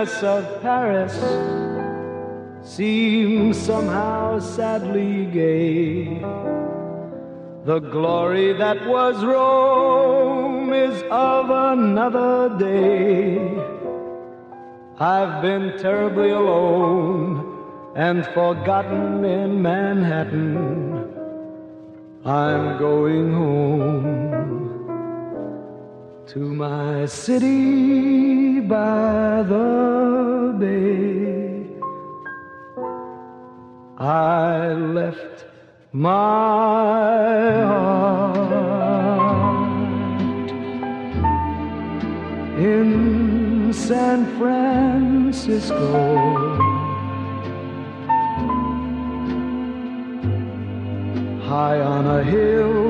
of Paris seems somehow sadly gay. The glory that was Rome is of another day. I've been terribly alone and forgotten in Manhattan. I'm going home to my city by the bay. I left my heart in San Francisco. High on a hill,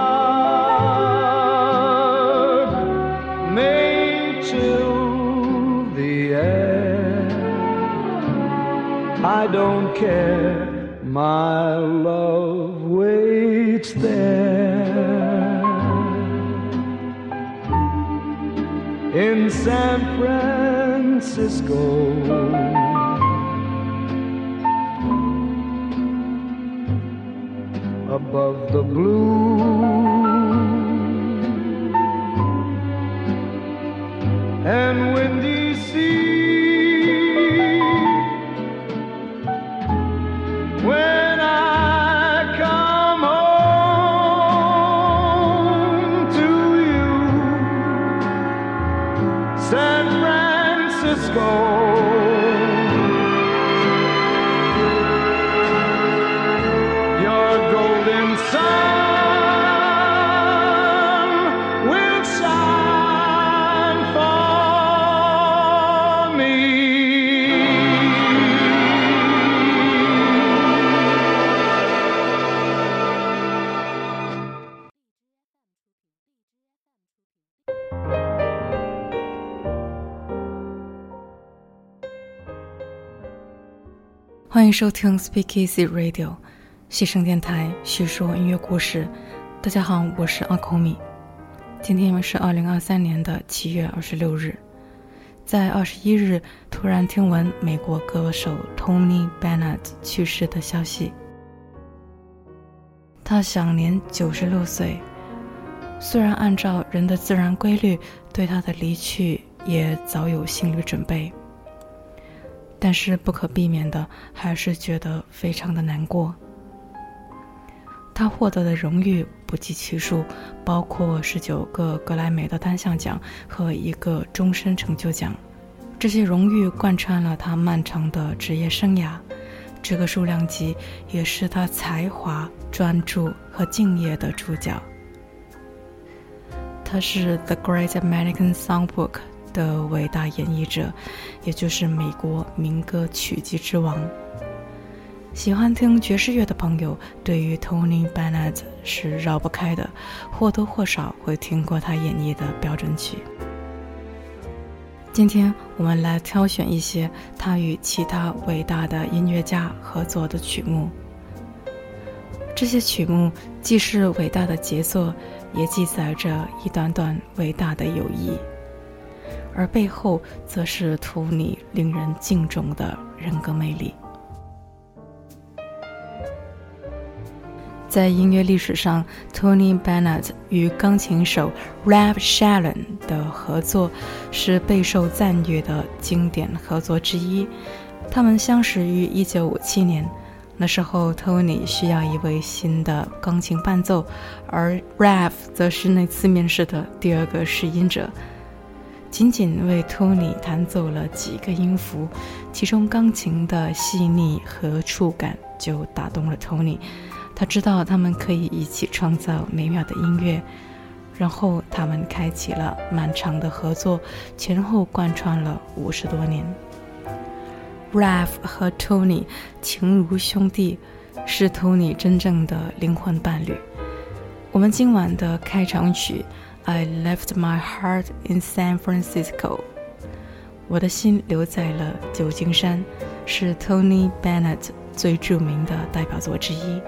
I don't care my love waits there in San Francisco. Above the blue 迎收听 Speakeasy Radio，西声电台，叙说音乐故事。大家好，我是阿孔米。今天是二零二三年的七月二十六日，在二十一日突然听闻美国歌手 Tony Bennett 去世的消息，他享年九十六岁。虽然按照人的自然规律，对他的离去也早有心理准备，但是不可避免的还是觉得非常的难过。他获得的荣誉不计其数，包括十九个格莱美的单项奖和一个终身成就奖。这些荣誉贯穿了他漫长的职业生涯，这个数量级也是他才华、专注和敬业的主角。他是《The Great American Songbook》的伟大演绎者，也就是美国民歌曲集之王。喜欢听爵士乐的朋友，对于 Tony Bennett 是绕不开的，或多或少会听过他演绎的标准曲。今天我们来挑选一些他与其他伟大的音乐家合作的曲目。这些曲目既是伟大的杰作，也记载着一段段伟大的友谊，而背后则是图你令人敬重的人格魅力。在音乐历史上，Tony Bennett 与钢琴手 Ralph Shallon 的合作是备受赞誉的经典合作之一。他们相识于1957年，那时候 Tony 需要一位新的钢琴伴奏，而 Ralph 则是那次面试的第二个试音者。仅仅为 Tony 弹奏了几个音符，其中钢琴的细腻和触感就打动了 Tony。他知道他们可以一起创造美妙的音乐，然后他们开启了漫长的合作，前后贯穿了五十多年。Ralph 和 Tony 情如兄弟，是 Tony 真正的灵魂伴侣。我们今晚的开场曲《I Left My Heart in San Francisco》，我的心留在了旧金山，是 Tony Bennett 最著名的代表作之一。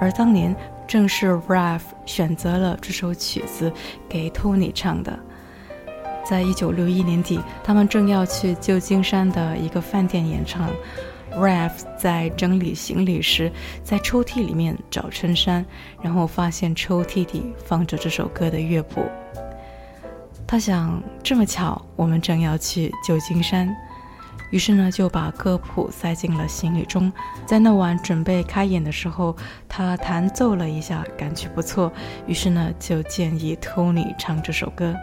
而当年正是 Ralph 选择了这首曲子给 Tony 唱的。在一九六一年底，他们正要去旧金山的一个饭店演唱。Ralph 在整理行李时，在抽屉里面找衬衫，然后发现抽屉里放着这首歌的乐谱。他想，这么巧，我们正要去旧金山，于是呢就把歌谱塞进了行李中。在那晚准备开演的时候，他弹奏了一下，感觉不错，于是呢就建议 Tony 唱这首歌。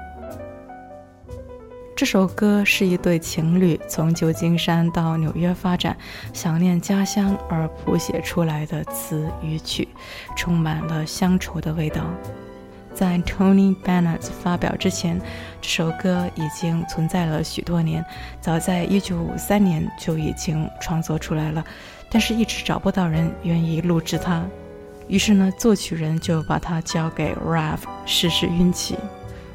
这首歌是一对情侣从旧金山到纽约发展，想念家乡而谱写出来的词与曲，充满了乡愁的味道。在 Tony Bennett 发表之前，这首歌已经存在了许多年，早在1953年就已经创作出来了，但是一直找不到人愿意录制它。于是呢，作曲人就把它交给 Ralph 试试运气。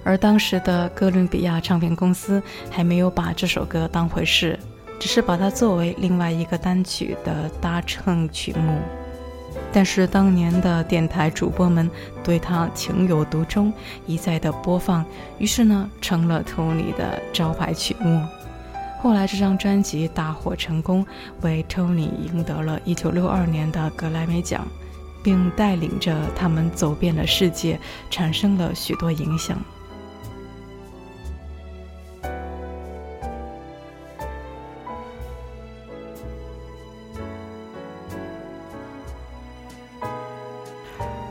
而当时的哥伦比亚唱片公司还没有把这首歌当回事，只是把它作为另外一个单曲的搭乘曲目。但是当年的电台主播们对它情有独钟，一再的播放，于是呢成了 Tony 的招牌曲目。后来这张专辑大获成功，为 Tony 赢得了一九六二年的格莱美奖，并带领着他们走遍了世界，产生了许多影响。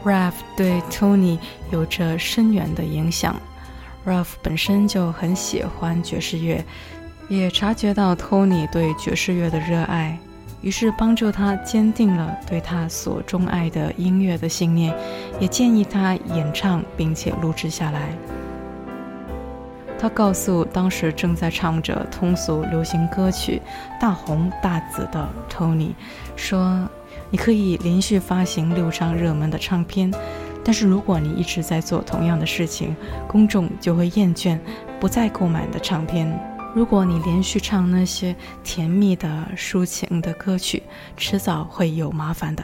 Ralph 对 Tony 有着深远的影响。Ralph 本身就很喜欢爵士乐，也察觉到 Tony 对爵士乐的热爱，于是帮助他坚定了对他所钟爱的音乐的信念，也建议他演唱并且录制下来。他告诉当时正在唱着通俗流行歌曲《大红大紫》的 Tony 说。你可以连续发行六张热门的唱片，但是如果你一直在做同样的事情，公众就会厌倦，不再购买你的唱片。如果你连续唱那些甜蜜的抒情的歌曲，迟早会有麻烦的。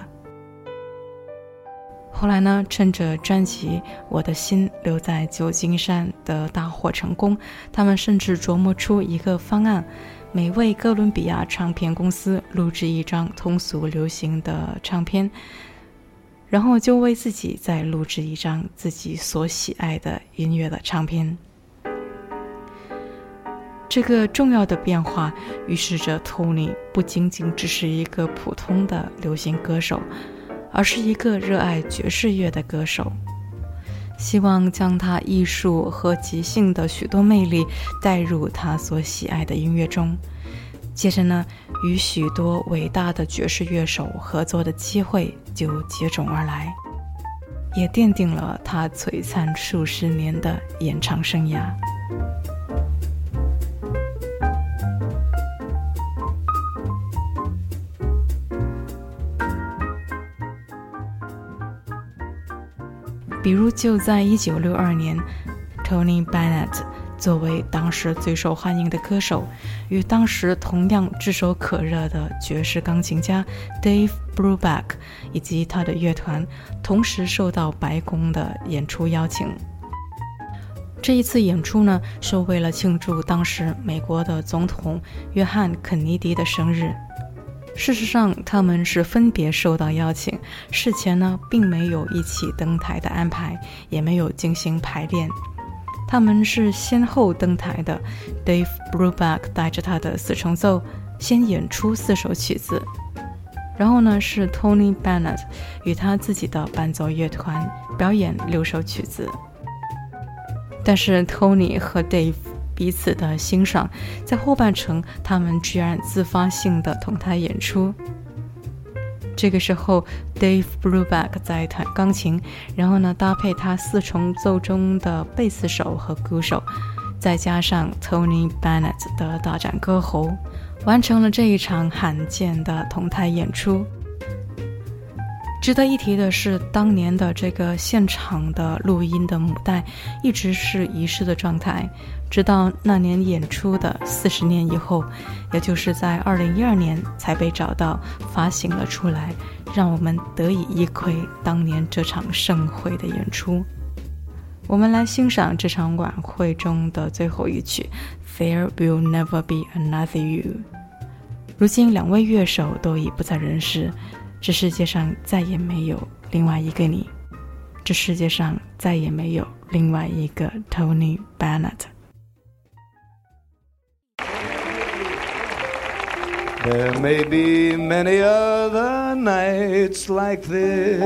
后来呢，趁着专辑《我的心留在旧金山》的大获成功，他们甚至琢磨出一个方案。每为哥伦比亚唱片公司录制一张通俗流行的唱片，然后就为自己再录制一张自己所喜爱的音乐的唱片。这个重要的变化预示着 Tony 不仅仅只是一个普通的流行歌手，而是一个热爱爵士乐的歌手。希望将他艺术和即兴的许多魅力带入他所喜爱的音乐中。接着呢，与许多伟大的爵士乐手合作的机会就接踵而来，也奠定了他璀璨数十年的演唱生涯。比如，就在1962年，Tony Bennett 作为当时最受欢迎的歌手，与当时同样炙手可热的爵士钢琴家 Dave Brubeck 以及他的乐团同时受到白宫的演出邀请。这一次演出呢，是为了庆祝当时美国的总统约翰·肯尼迪的生日。事实上，他们是分别受到邀请，事前呢并没有一起登台的安排，也没有进行排练。他们是先后登台的。Dave Brubeck 带着他的四重奏先演出四首曲子，然后呢是 Tony Bennett 与他自己的伴奏乐团表演六首曲子。但是 Tony 和 Dave。彼此的欣赏，在后半程，他们居然自发性的同台演出。这个时候，Dave Brubeck 在弹钢琴，然后呢搭配他四重奏中的贝斯手和鼓手，再加上 Tony Bennett 的大展歌喉，完成了这一场罕见的同台演出。值得一提的是，当年的这个现场的录音的母带一直是遗失的状态，直到那年演出的四十年以后，也就是在二零一二年才被找到发行了出来，让我们得以一窥当年这场盛会的演出。我们来欣赏这场晚会中的最后一曲《There Will Never Be Another You》。如今两位乐手都已不在人世。这世界上再也没有另外一个你，这世界上再也没有另外一个 Tony Bennett。There may be many other nights like this,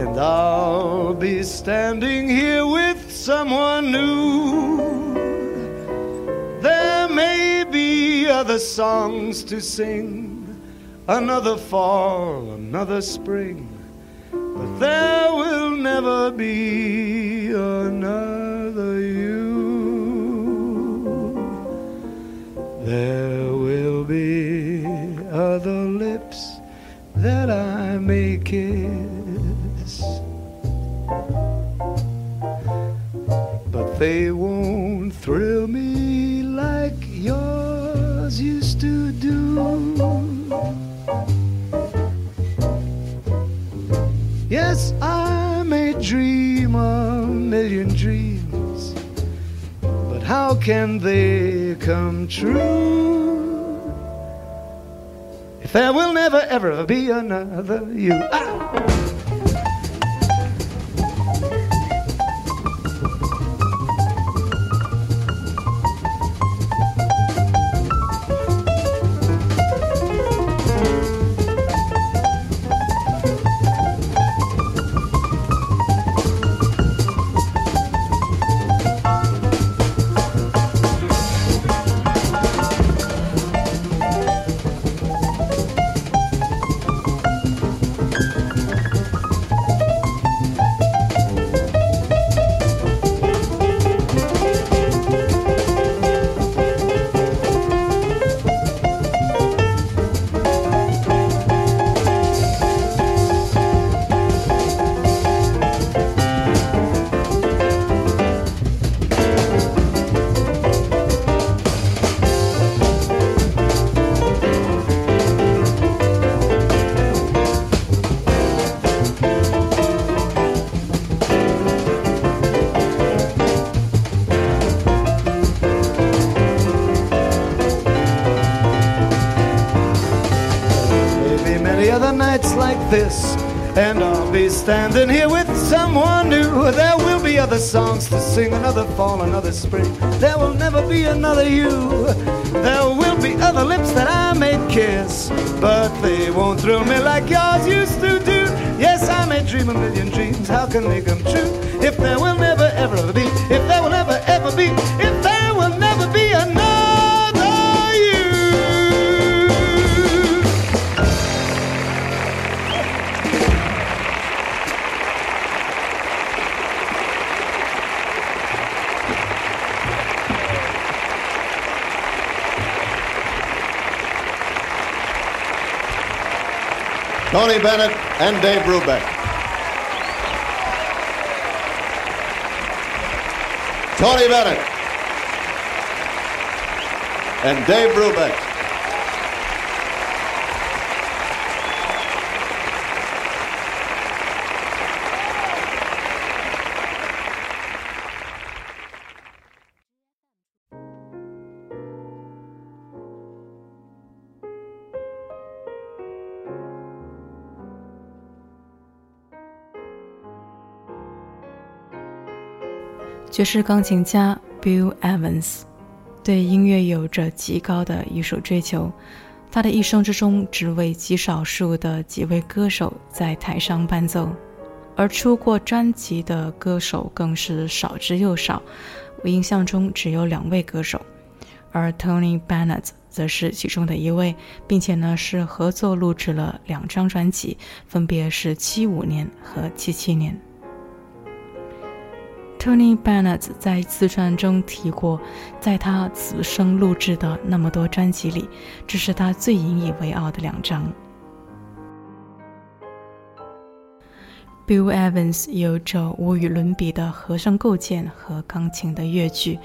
and I'll be standing here with someone new. There may be other songs to sing another fall, another spring, but there will never be another you. There will be other lips that I may kiss, but they won't thrill me like yours used to do. Dream a million dreams, but how can they come true if there will never ever be another you? Ah! This. And I'll be standing here with someone new. There will be other songs to sing, another fall, another spring. There will never be another you. There will be other lips that I may kiss, but they won't thrill me like yours used to do. Yes, I may dream a million dreams. How can they come true if there will never ever be? If，Tony Bennett and Dave Brubeck。Tony Bennett and Dave Brubeck。爵士钢琴家 Bill Evans 对音乐有着极高的艺术追求，他的一生之中只为极少数的几位歌手在台上伴奏，而出过专辑的歌手更是少之又少。我印象中只有两位歌手，而 Tony Bennett 则是其中的一位，并且呢是合作录制了两张专辑，分别是七五年和七七年。Tony Bennett 在自传中提过，在他此生录制的那么多专辑里，这是他最引以为傲的两张。Bill Evans 有着无与伦比的和声构建和钢琴的乐句。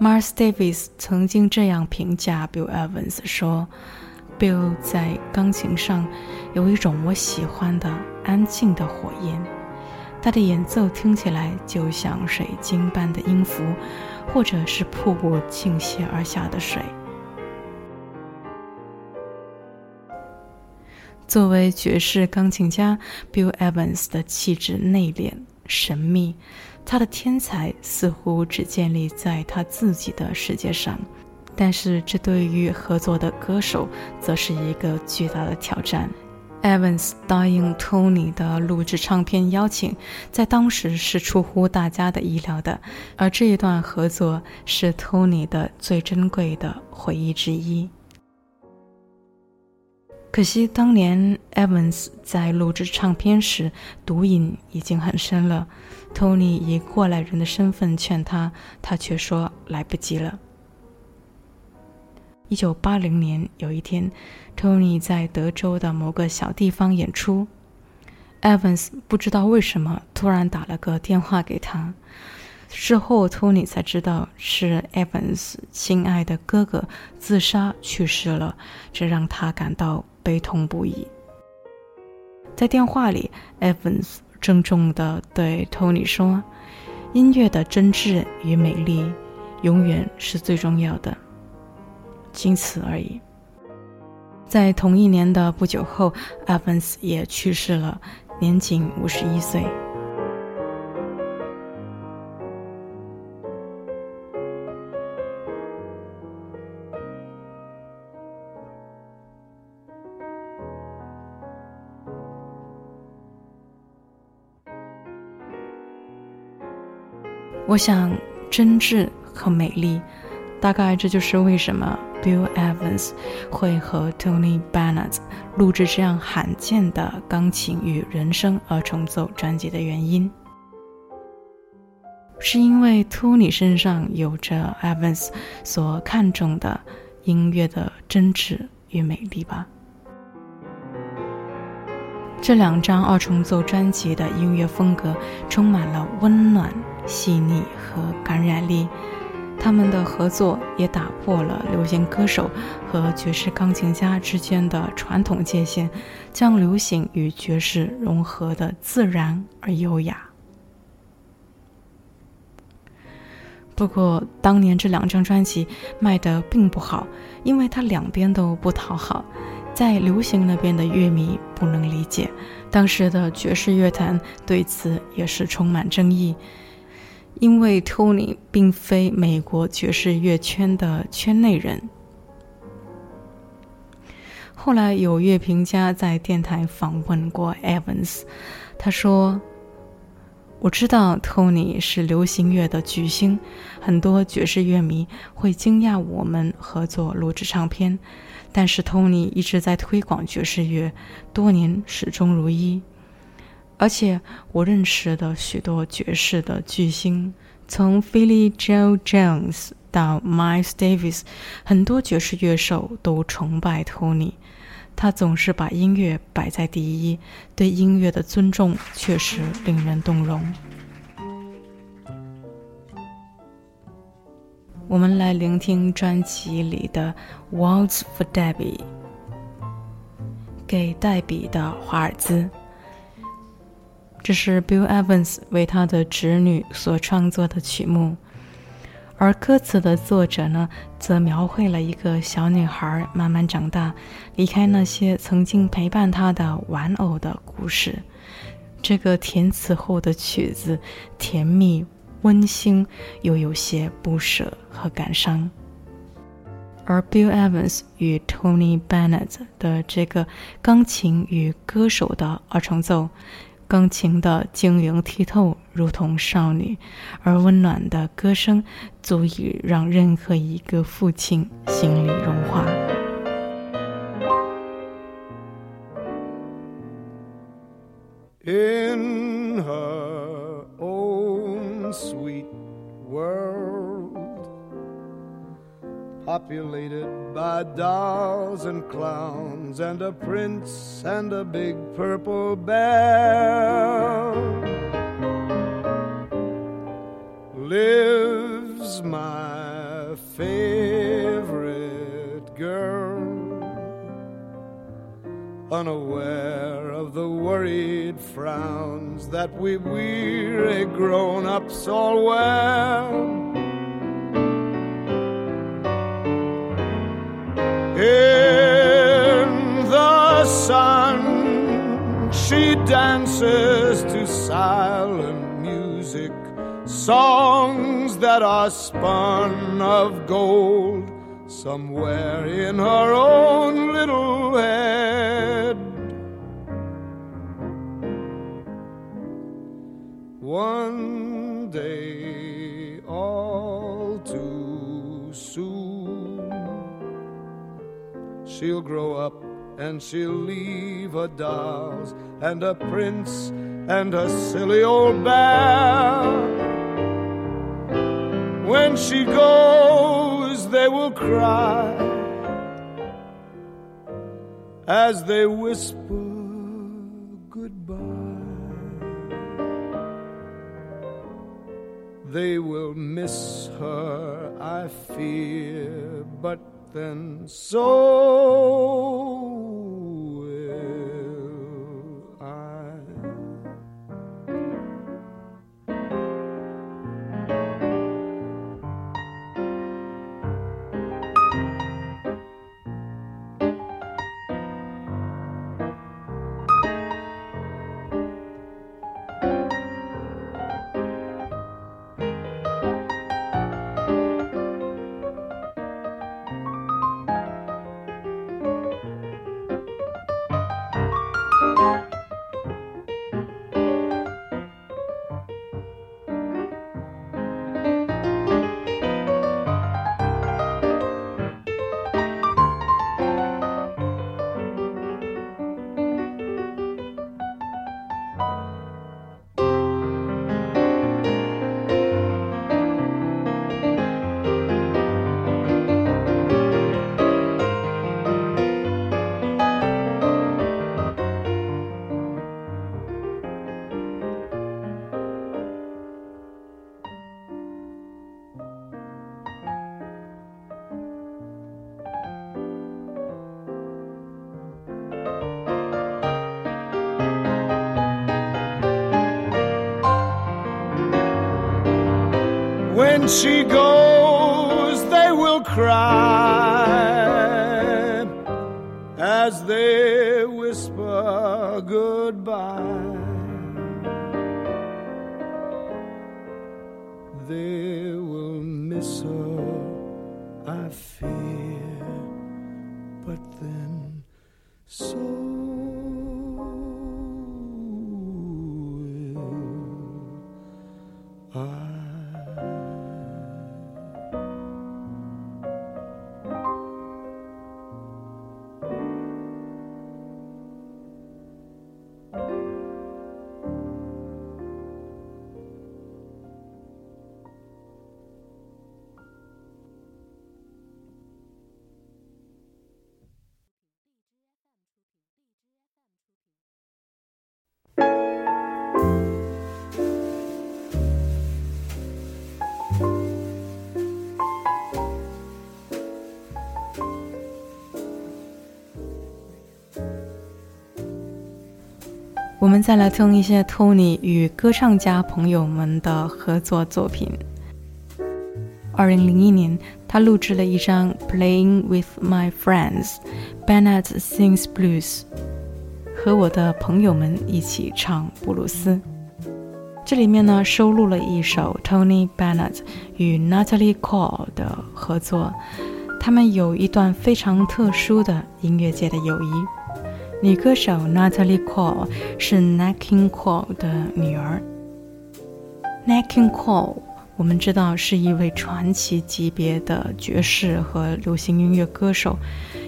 Mars Davis 曾经这样评价 Bill Evans 说：“Bill 在钢琴上有一种我喜欢的安静的火焰。”他的演奏听起来就像水晶般的音符，或者是瀑布倾泻而下的水。作为爵士钢琴家，Bill Evans 的气质内敛、神秘，他的天才似乎只建立在他自己的世界上，但是这对于合作的歌手则是一个巨大的挑战。Evans 答应 Tony 的录制唱片邀请，在当时是出乎大家的意料的，而这一段合作是 Tony 的最珍贵的回忆之一。可惜当年 Evans 在录制唱片时毒瘾已经很深了，Tony 以过来人的身份劝他，他却说来不及了。一九八零年有一天，Tony 在德州的某个小地方演出，Evans 不知道为什么突然打了个电话给他。事后，Tony 才知道是 Evans 亲爱的哥哥自杀去世了，这让他感到悲痛不已。在电话里，Evans 郑重地对 Tony 说：“音乐的真挚与美丽，永远是最重要的。”仅此而已。在同一年的不久后，Evans 也去世了，年仅五十一岁。我想，真挚和美丽。大概这就是为什么 Bill Evans 会和 Tony Bennett 录制这样罕见的钢琴与人声二重奏专辑的原因，是因为 Tony 身上有着 Evans 所看重的音乐的真挚与美丽吧。这两张二重奏专辑的音乐风格充满了温暖、细腻和感染力。他们的合作也打破了流行歌手和爵士钢琴家之间的传统界限，将流行与爵士融合的自然而优雅。不过，当年这两张专辑卖得并不好，因为它两边都不讨好，在流行那边的乐迷不能理解，当时的爵士乐坛对此也是充满争议。因为 Tony 并非美国爵士乐圈的圈内人。后来有乐评家在电台访问过 Evans，他说：“我知道 Tony 是流行乐的巨星，很多爵士乐迷会惊讶我们合作录制唱片，但是 Tony 一直在推广爵士乐，多年始终如一。”而且我认识的许多爵士的巨星，从 Philly Joe Jones 到 Miles Davis，很多爵士乐手都崇拜 Tony。他总是把音乐摆在第一，对音乐的尊重确实令人动容。我们来聆听专辑里的《Waltz for Debbie》，给黛比的华尔兹。这是 Bill Evans 为他的侄女所创作的曲目，而歌词的作者呢，则描绘了一个小女孩慢慢长大，离开那些曾经陪伴她的玩偶的故事。这个填词后的曲子，甜蜜、温馨，又有些不舍和感伤。而 Bill Evans 与 Tony Bennett 的这个钢琴与歌手的二重奏。钢琴的晶莹剔透，如同少女；而温暖的歌声，足以让任何一个父亲心里融化。In her own sweet world populated by dolls and clowns and a prince and a big purple bear. Lives my favorite girl unaware of the worried frowns that we weary grown-ups all wear in the sun she dances to silent music songs that are spun of gold somewhere in her own little head. One day, all too soon, she'll grow up and she'll leave her dolls and a prince and a silly old bear. When she goes, they will cry as they whisper goodbye. They will miss her, I fear, but something so They will miss her, I fear, but then so 我们再来听一些 Tony 与歌唱家朋友们的合作作品。二零零一年，他录制了一张《Playing with My Friends》，Bennett sings blues，和我的朋友们一起唱布鲁斯。这里面呢收录了一首 Tony Bennett 与 Natalie Cole 的合作，他们有一段非常特殊的音乐界的友谊。女歌手 Natalie Cole 是 Nat King Cole 的女儿。Nat King Cole 我们知道是一位传奇级别的爵士和流行音乐歌手，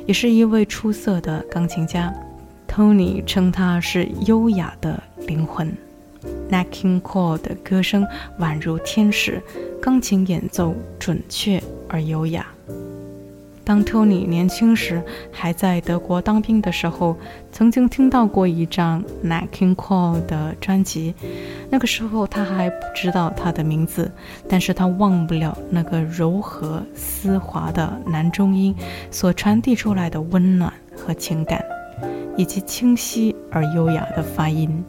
也是一位出色的钢琴家。Tony 称她是优雅的灵魂。Nat King Cole 的歌声宛如天使，钢琴演奏准确而优雅。当 Tony 年轻时还在德国当兵的时候，曾经听到过一张 Nat King Cole 的专辑。那个时候他还不知道他的名字，但是他忘不了那个柔和丝滑的男中音所传递出来的温暖和情感，以及清晰而优雅的发音。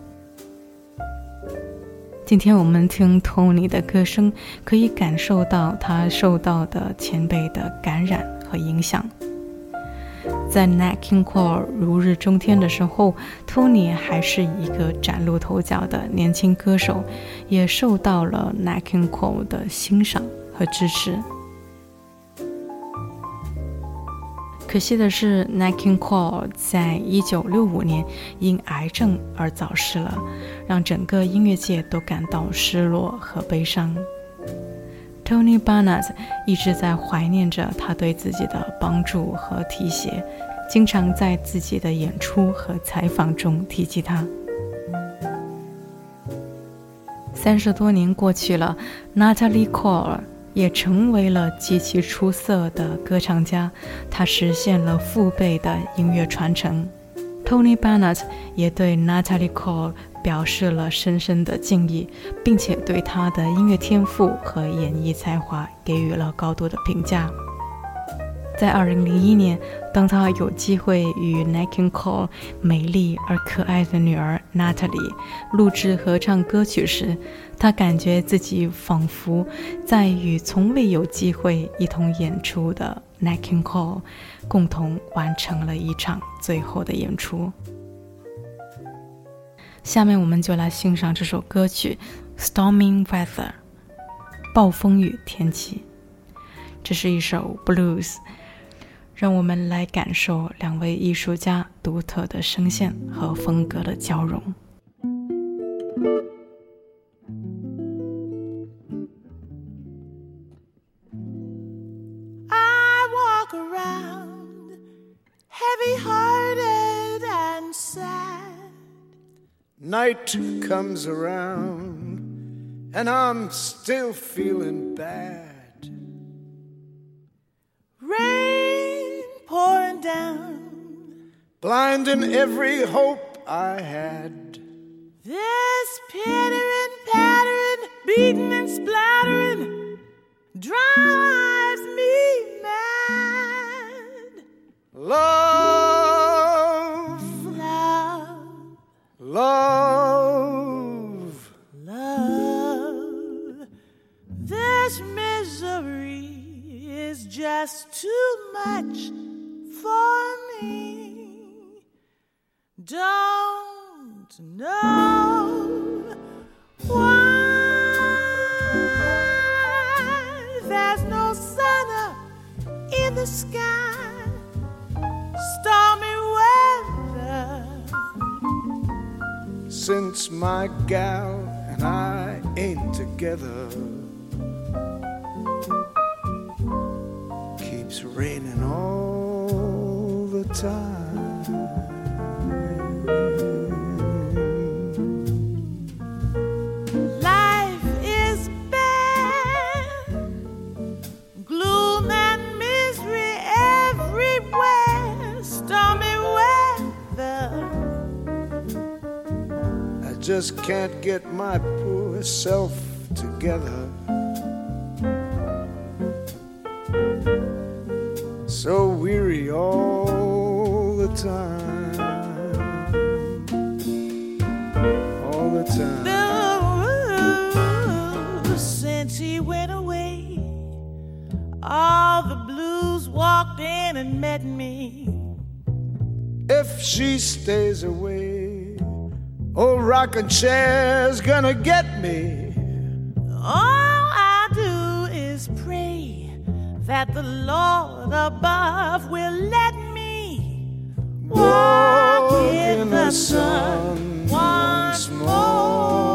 今天我们听 Tony 的歌声，可以感受到他受到的前辈的感染。和影响，在 Nacking Cole 如日中天的时候，Tony 还是一个崭露头角的年轻歌手，也受到了 Nacking Cole 的欣赏和支持。可惜的是，Nacking Cole 在一九六五年因癌症而早逝了，让整个音乐界都感到失落和悲伤。Tony Bennett 一直在怀念着他对自己的帮助和提携，经常在自己的演出和采访中提及他。三十多年过去了，Natalie Cole 也成为了极其出色的歌唱家，他实现了父辈的音乐传承。Tony Bennett 也对 Natalie Cole。表示了深深的敬意，并且对他的音乐天赋和演绎才华给予了高度的评价。在2001年，当他有机会与 Nat King Cole 美丽而可爱的女儿 Natalie 录制合唱歌曲时，他感觉自己仿佛在与从未有机会一同演出的 Nat King Cole 共同完成了一场最后的演出。下面我们就来欣赏这首歌曲《Storming Weather》暴风雨天气。这是一首 blues，让我们来感受两位艺术家独特的声线和风格的交融。Comes around and I'm still feeling bad. Rain pouring down, blinding every hope I had. This pittering, pattering, beating and splattering drives much for me. Don't know why there's no sun up in the sky. Stormy weather. since my gal and I ain't together. Life is gloom and misery everywhere, stormy weather. I just can't get my poor self together. So weary all time, all the time. No, since he went away, all the blues walked in and met me. If she stays away Old rocking chair's gonna get me. All I do is pray that the Lord above will let me walk, in, the, sun once more.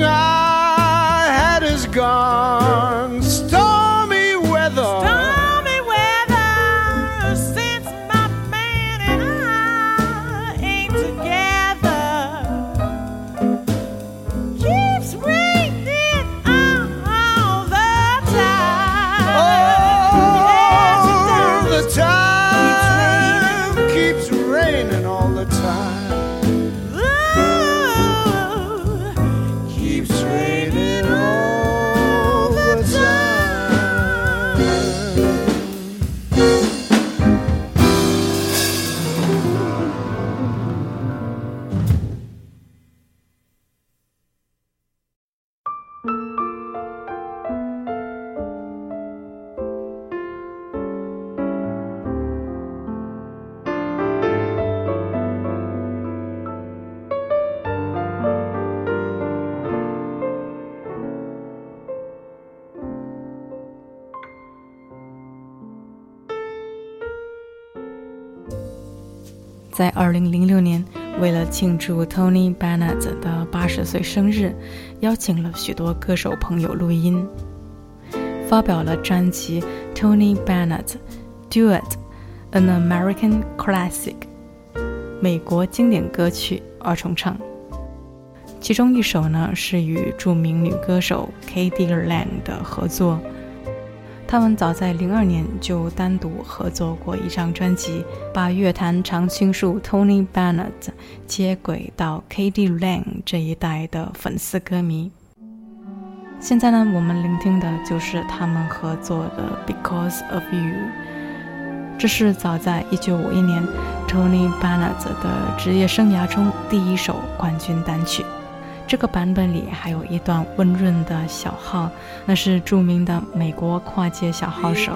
在二零零六年，为了庆祝 Tony Bennett 的八十岁生日，邀请了许多歌手朋友录音，发表了专辑《Tony Bennett Duet: An American Classic》美国经典歌曲二重唱。其中一首呢是与著名女歌手 k d Lang 的合作。他们早在零二年就单独合作过一张专辑，把乐坛常青树 Tony Bennett 接轨到 K.D. Lang 这一代的粉丝歌迷。现在呢，我们聆听的就是他们合作的《Because of You》，这是早在一九五一年 Tony Bennett 的职业生涯中第一首冠军单曲。这个版本里还有一段温润的小号，那是着名的美国跨界小号手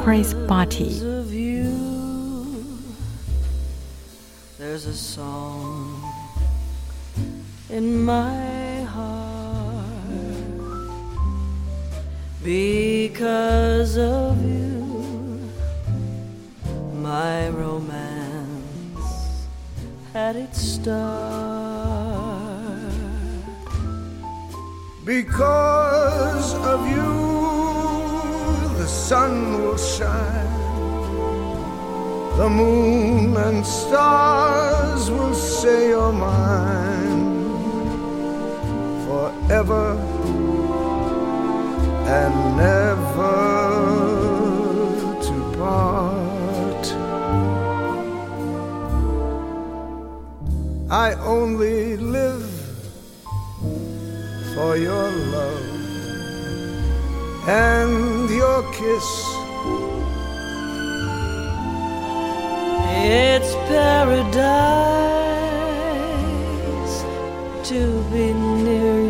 Chris Botti。There's a song in my heart because of you. My romance had its start. Because of you, the sun will shine, the moon and stars will say you're mine forever and never to part. I only live for your love and your kiss. It's paradise to be near you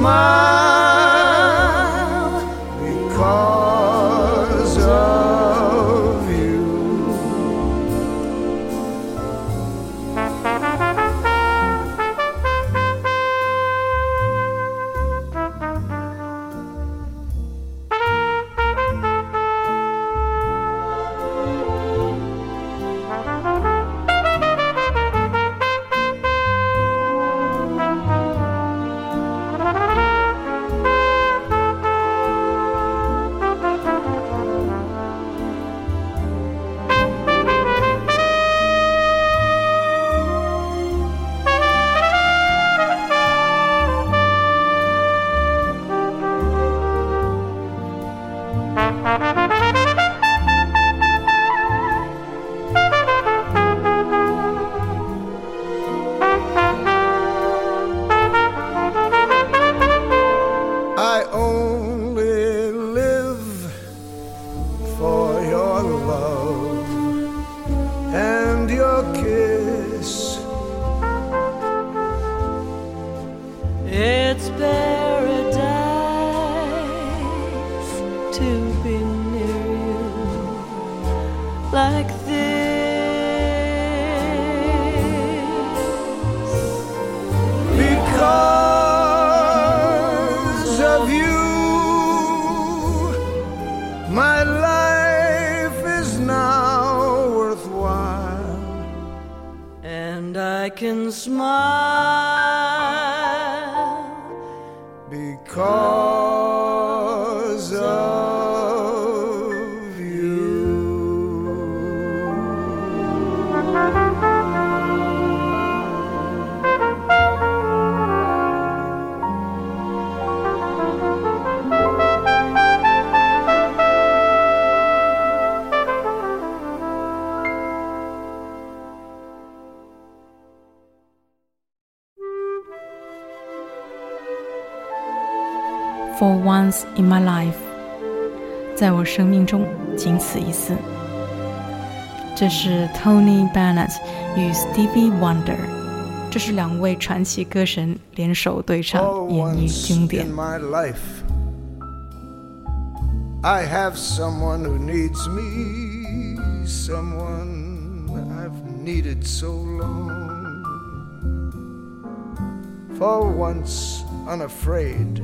smile For once in my life，在我生命中仅此一次。这是 Tony Bennett 与 Stevie Wonder，这是两位传奇歌神联手对 For 唱演绎 once 经典 in。my life, I have someone who needs me, someone I've needed so long. For once unafraid,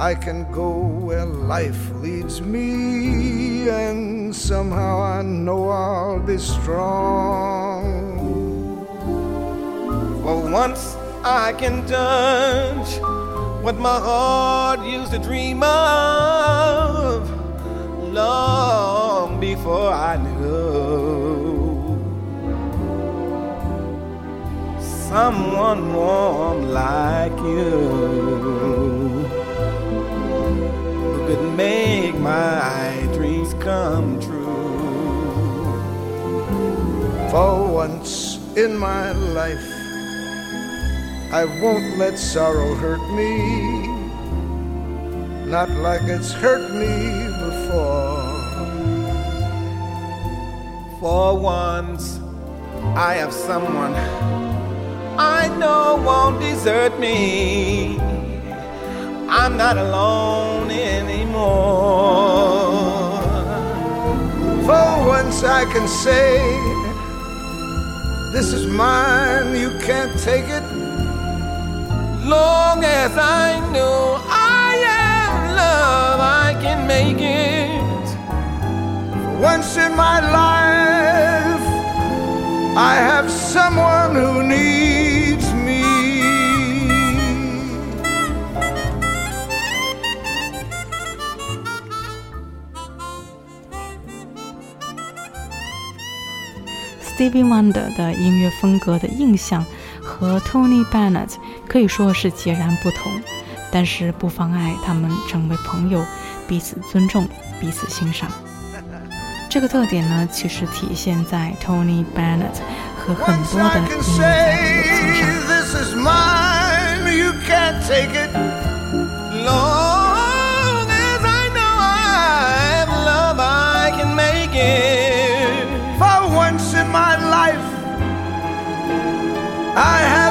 I can go where life leads me, and somehow I know I'll be strong. For once I can touch what my heart used to dream of long before I knew someone warm like you could make my dreams come true. For once in my life, I won't let sorrow hurt me, not like it's hurt me before. For once, I have someone I know won't desert me. I'm not alone anymore. For once I can say, This is mine, you can't take it. Long as I know I am love, I can make it. Once in my life, I have someone who needs Stevie Wonder 的音乐风格的印象和 Tony Bennett 可以说是截然不同，但是不妨碍他们成为朋友，彼此尊重，彼此欣赏。这个特点呢，其实体现在 Tony Bennett 和很多的音乐家。I have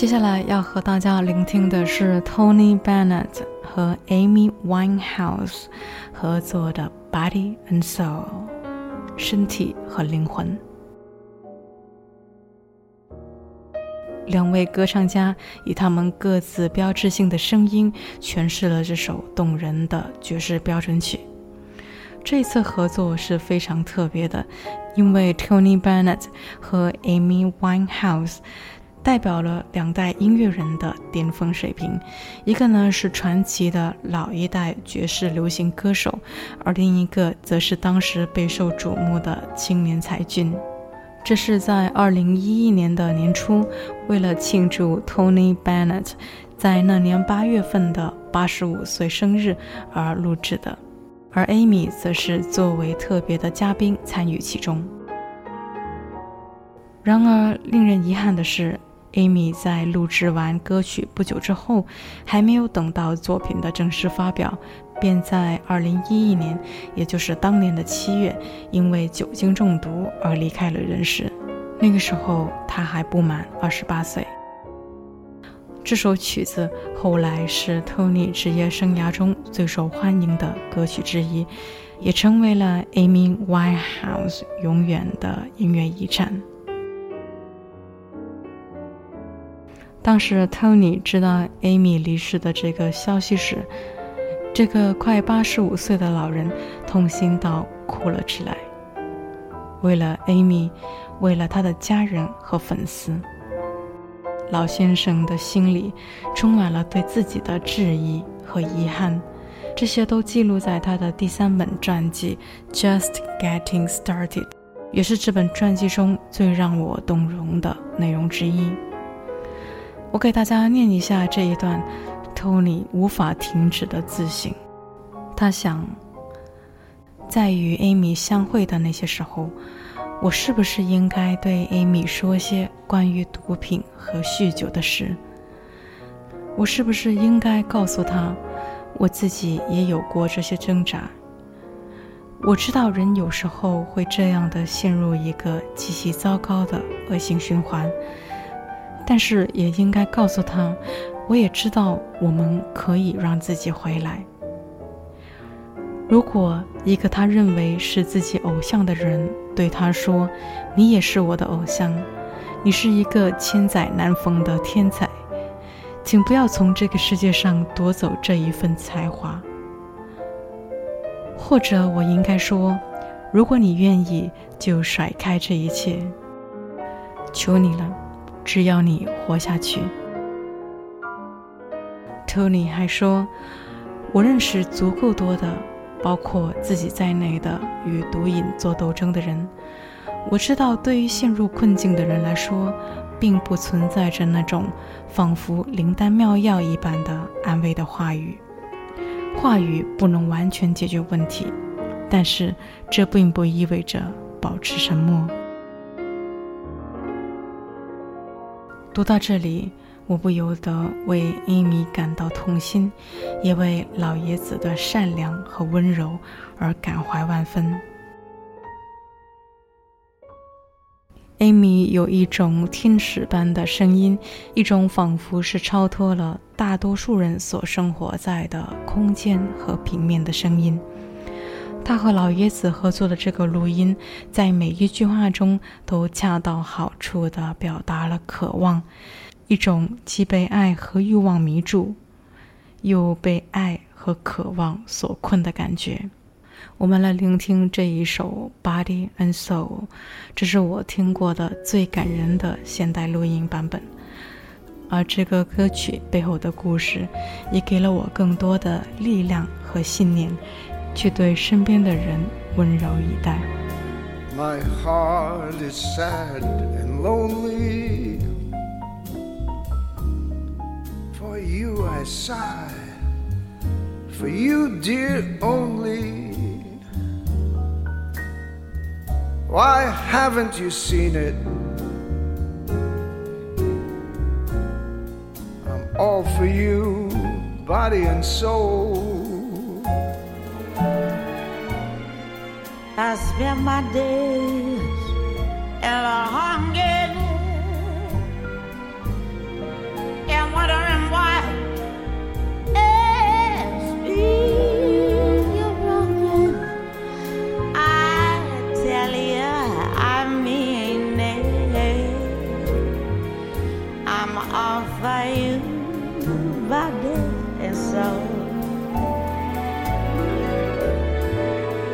接下来要和大家聆听的是 Tony Bennett 和 Amy Winehouse 合作的《Body and Soul》，身体和灵魂。两位歌唱家以他们各自标志性的声音诠释了这首动人的爵士标准曲。这次合作是非常特别的，因为 Tony Bennett 和 Amy Winehouse 代表了两代音乐人的巅峰水平，一个呢是传奇的老一代爵士流行歌手，而另一个则是当时备受瞩目的青年才俊。这是在2011年的年初，为了庆祝 Tony Bennett 在那年八月份的85岁生日而录制的，而 Amy 则是作为特别的嘉宾参与其中。然而，令人遗憾的是，Amy 在录制完歌曲不久之后，还没有等到作品的正式发表，便在2011年，也就是当年的七月，因为酒精中毒而离开了人世。那个时候，他还不满28岁。这首曲子后来是 Tony 职业生涯中最受欢迎的歌曲之一，也成为了 Amy Winehouse 永远的音乐遗产。当时 Tony 知道 Amy 离世的这个消息时，这个快八十五岁的老人痛心到哭了起来。为了 Amy，为了他的家人和粉丝。老先生的心里充满了对自己的质疑和遗憾，这些都记录在他的第三本传记《Just Getting Started》，也是这本传记中最让我动容的内容之一。我给大家念一下这一段，Tony 无法停止的自省。他想，在与 Amy 相会的那些时候。我是不是应该对艾米说些关于毒品和酗酒的事？我是不是应该告诉他，我自己也有过这些挣扎？我知道人有时候会这样的陷入一个极其糟糕的恶性循环，但是也应该告诉他，我也知道我们可以让自己回来。如果一个他认为是自己偶像的人对他说：“你也是我的偶像，你是一个千载难逢的天才，请不要从这个世界上夺走这一份才华。”或者我应该说：“如果你愿意，就甩开这一切，求你了，只要你活下去。”Tony 还说：“我认识足够多的。”包括自己在内的与毒瘾做斗争的人，我知道，对于陷入困境的人来说，并不存在着那种仿佛灵丹妙药一般的安慰的话语。话语不能完全解决问题，但是这并不意味着保持沉默。读到这里。我不由得为艾米感到痛心，也为老爷子的善良和温柔而感怀万分。艾米有一种天使般的声音，一种仿佛是超脱了大多数人所生活在的空间和平面的声音。他和老爷子合作的这个录音，在每一句话中都恰到好处地表达了渴望。一种既被爱和欲望迷住，又被爱和渴望所困的感觉。我们来聆听这一首《Body and Soul》，这是我听过的最感人的现代录音版本。而这个歌曲背后的故事，也给了我更多的力量和信念，去对身边的人温柔以待。My heart is sad and lonely. you I sigh, for you, dear, only. Why haven't you seen it? I'm all for you, body and soul. I spend my days in the hunger and wondering why it's being. I tell you, I mean it. I'm all for you, my.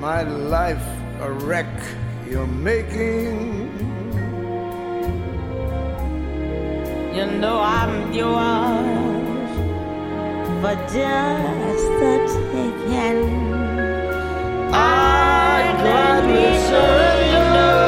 My life a wreck you're making. You know I'm yours for just the taking. I gladly surrender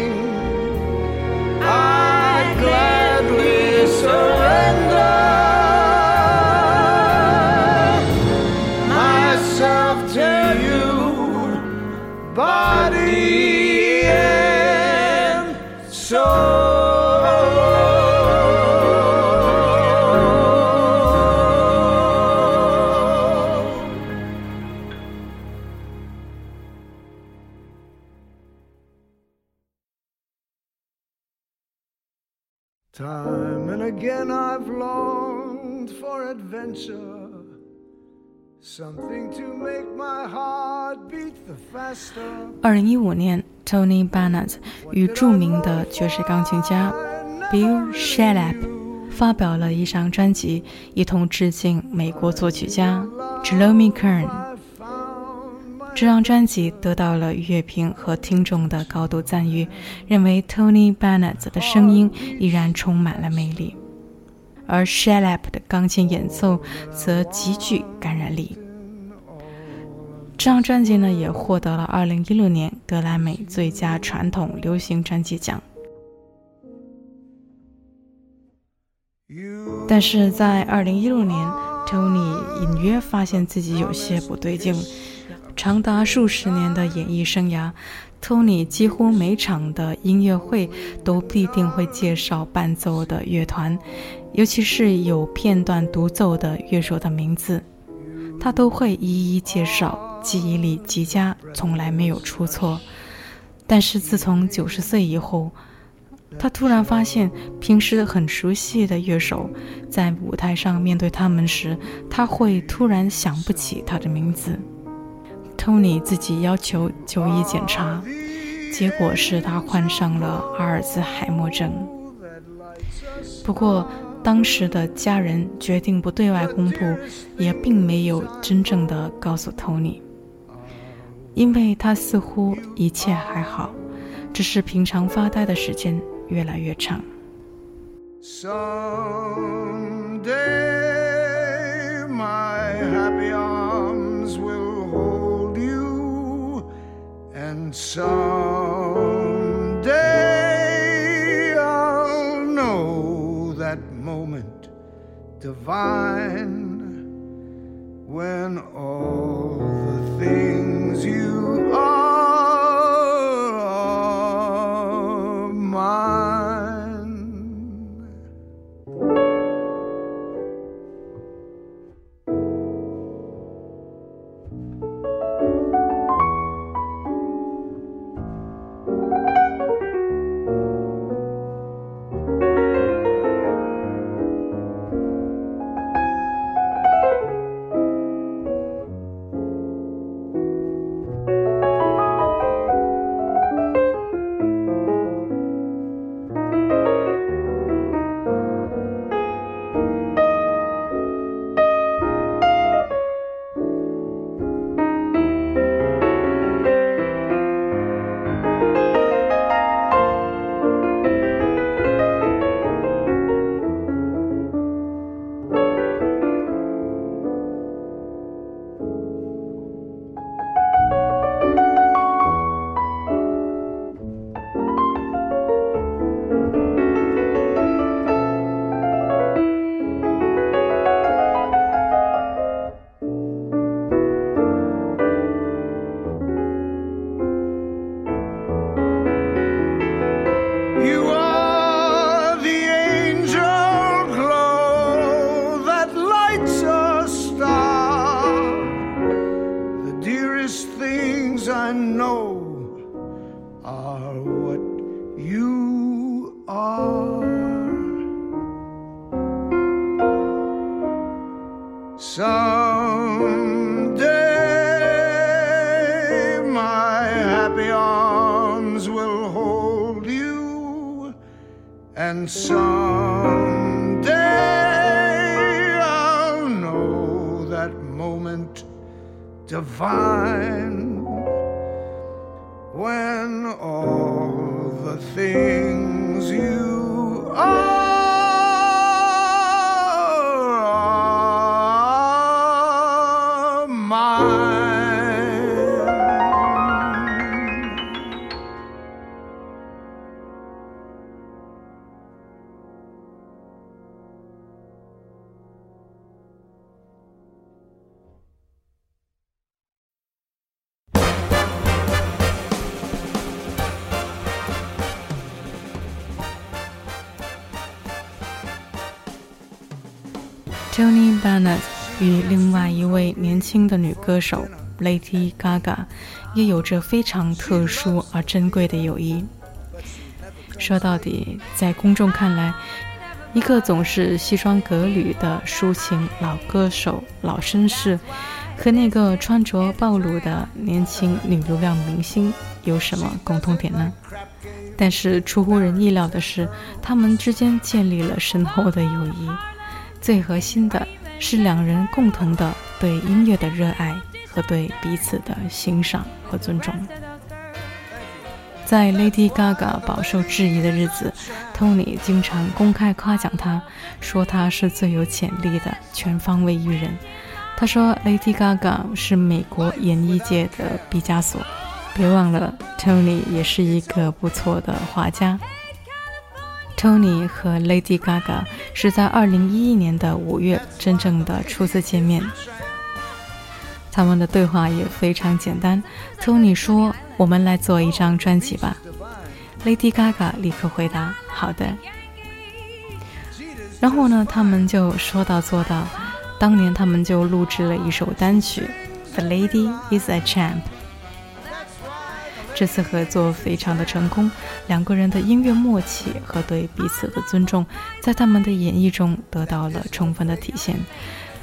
二零一五年，Tony Bennett 与著名的爵士钢琴家 Bill Shalap 发表了一张专辑，一同致敬美国作曲家 Jerome Kern。这张专辑得到了乐评和听众的高度赞誉，认为 Tony Bennett 的声音依然充满了魅力，而 Shalap 的钢琴演奏则极具感染力。这张专辑呢，也获得了2016年格莱美最佳传统流行专辑奖。但是在2016年，Tony 隐约发现自己有些不对劲。长达数十年的演艺生涯，Tony 几乎每场的音乐会都必定会介绍伴奏的乐团，尤其是有片段独奏的乐手的名字，他都会一一介绍，记忆力极佳，从来没有出错。但是自从九十岁以后，他突然发现，平时很熟悉的乐手，在舞台上面对他们时，他会突然想不起他的名字。Tony 自己要求就医检查，结果是他患上了阿尔兹海默症。不过，当时的家人决定不对外公布，也并没有真正的告诉 Tony，因为他似乎一切还好，只是平常发呆的时间越来越长。Someday my happy arms will hold you, and someday I'll know that moment divine when all the things Oh. Tony Bennett 与另外一位年轻的女歌手 Lady Gaga 也有着非常特殊而珍贵的友谊。说到底，在公众看来，一个总是西装革履的抒情老歌手、老绅士，和那个穿着暴露的年轻女流量明星有什么共同点呢？但是出乎人意料的是，他们之间建立了深厚的友谊。最核心的是两人共同的对音乐的热爱和对彼此的欣赏和尊重。在 Lady Gaga 饱受质疑的日子，Tony 经常公开夸奖她，说她是最有潜力的全方位艺人。他说，Lady Gaga 是美国演艺界的毕加索。别忘了，Tony 也是一个不错的画家。Tony 和 Lady Gaga 是在2011年的五月真正的初次见面。他们的对话也非常简单。Tony 说：“我们来做一张专辑吧。”Lady Gaga 立刻回答：“好的。”然后呢，他们就说到做到。当年他们就录制了一首单曲《The Lady Is a Champ》。这次合作非常的成功，两个人的音乐默契和对彼此的尊重，在他们的演绎中得到了充分的体现。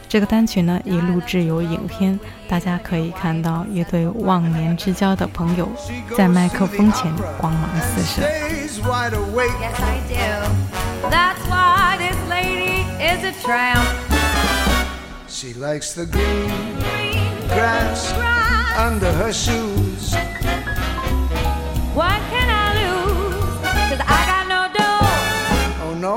这个单曲呢，也录制有影片，大家可以看到一对忘年之交的朋友在麦克风前光芒四射。She likes the green grass under her shoe What can I lose? Cause I got no dough. Oh no,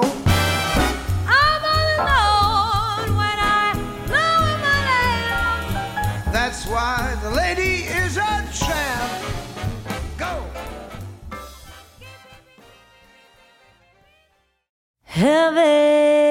I'm all alone when I lose my lamb. that's why the lady is a tramp. Go. Heaven,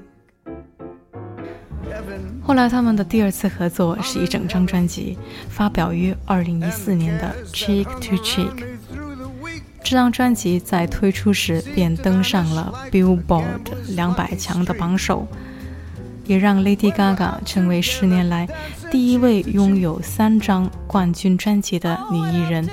后来，他们的第二次合作是一整张专辑，发表于2014年的《Cheek to Cheek》。这张专辑在推出时便登上了 Billboard 两百强的榜首，也让 Lady Gaga 成为十年来第一位拥有三张冠军专辑的女艺人。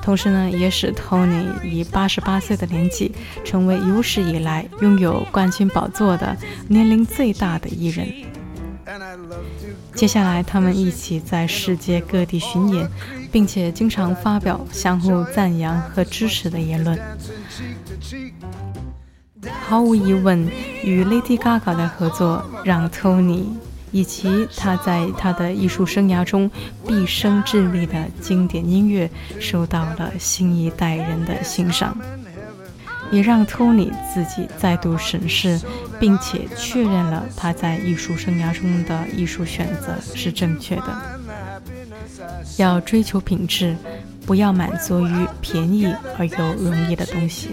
同时呢，也使 Tony 以八十八岁的年纪，成为有史以来拥有冠军宝座的年龄最大的艺人。接下来，他们一起在世界各地巡演，并且经常发表相互赞扬和支持的言论。毫无疑问，与 Lady Gaga 的合作让 Tony 以及他在他的艺术生涯中毕生致力的经典音乐受到了新一代人的欣赏，也让 Tony 自己再度审视，并且确认了他在艺术生涯中的艺术选择是正确的。要追求品质，不要满足于便宜而又容易的东西，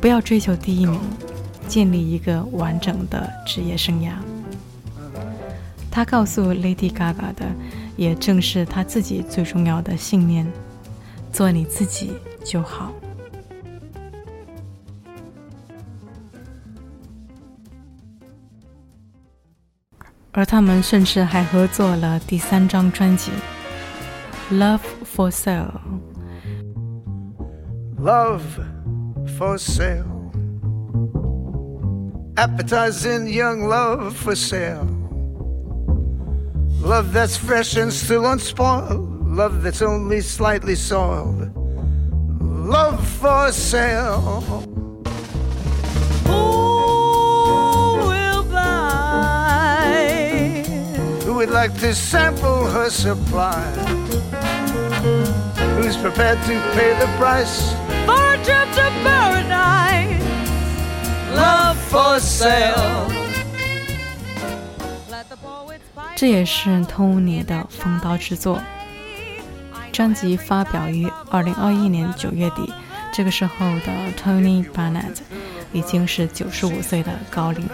不要追求第一名，建立一个完整的职业生涯。他告诉 Lady Gaga 的，也正是他自己最重要的信念：做你自己就好。而他们甚至还合作了第三张专辑《Love for Sale》。 Love for sale. Appetizing young love for sale. Love that's fresh and still unspoiled. Love that's only slightly soiled. Love for sale. Would like to sample her supply? Who's prepared to pay the price? For a trip to paradise. Love for sale. Let the poets pipe 这也是 Tony 的风刀之作。专辑发表于2021年9月底，这个时候的 Tony Bennett 已经是95岁的高龄。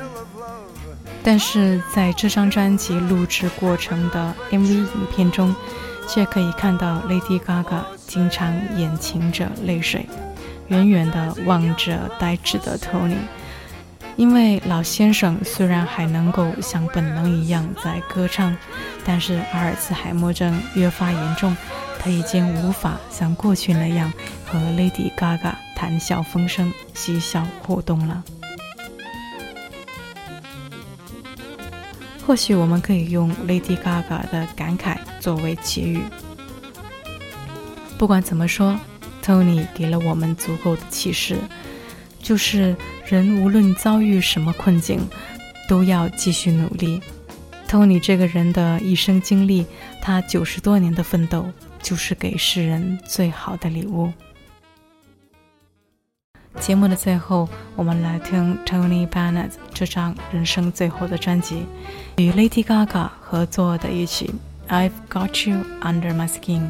但是在这张专辑录制过程的 MV 影片中，却可以看到 Lady Gaga 经常眼噙着泪水，远远地望着呆滞的 Tony。因为老先生虽然还能够像本能一样在歌唱，但是阿尔茨海默症越发严重，他已经无法像过去那样和 Lady Gaga 谈笑风生、嬉笑互动了。或许我们可以用 Lady Gaga 的感慨作为结语。不管怎么说，Tony 给了我们足够的启示，就是人无论遭遇什么困境，都要继续努力。Tony 这个人的一生经历，他九十多年的奋斗，就是给世人最好的礼物。节目的最后，我们来听 Tony Bennett 这张人生最后的专辑，与 Lady Gaga 合作的一曲《I've Got You Under My Skin》，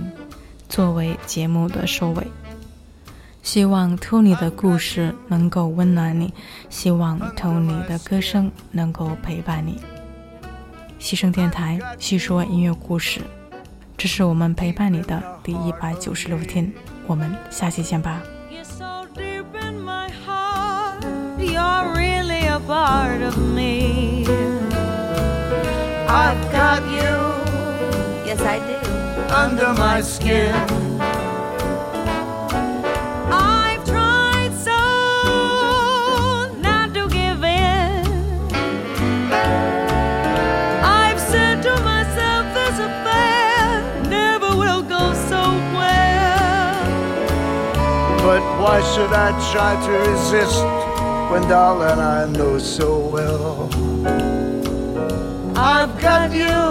作为节目的收尾。希望 Tony 的故事能够温暖你，希望 Tony 的歌声能够陪伴你。西声电台细说音乐故事，这是我们陪伴你的第一百九十六天，我们下期见吧。You're really a part of me. I've got you Yes, I do. under my skin. I've tried so not to give in. I've said to myself, this affair never will go so well. But why should I try to resist when, darling, I know so well? I've got you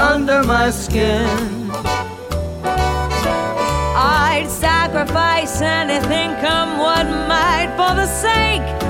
under my skin. I'd sacrifice anything, come what might, for the sake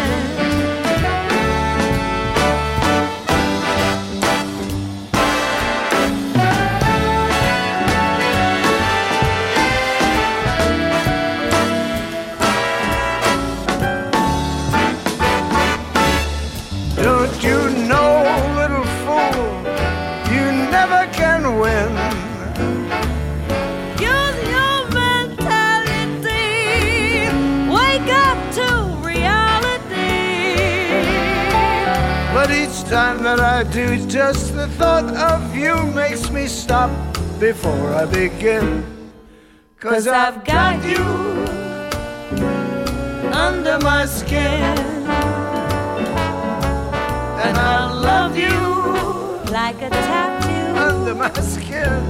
That I do, just the thought of you makes me stop before I begin. Cause I've got you under my skin. And I love you like a tattoo under my skin.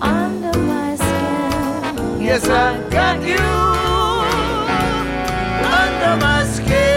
under my skin. Yes, I've got you under my skin.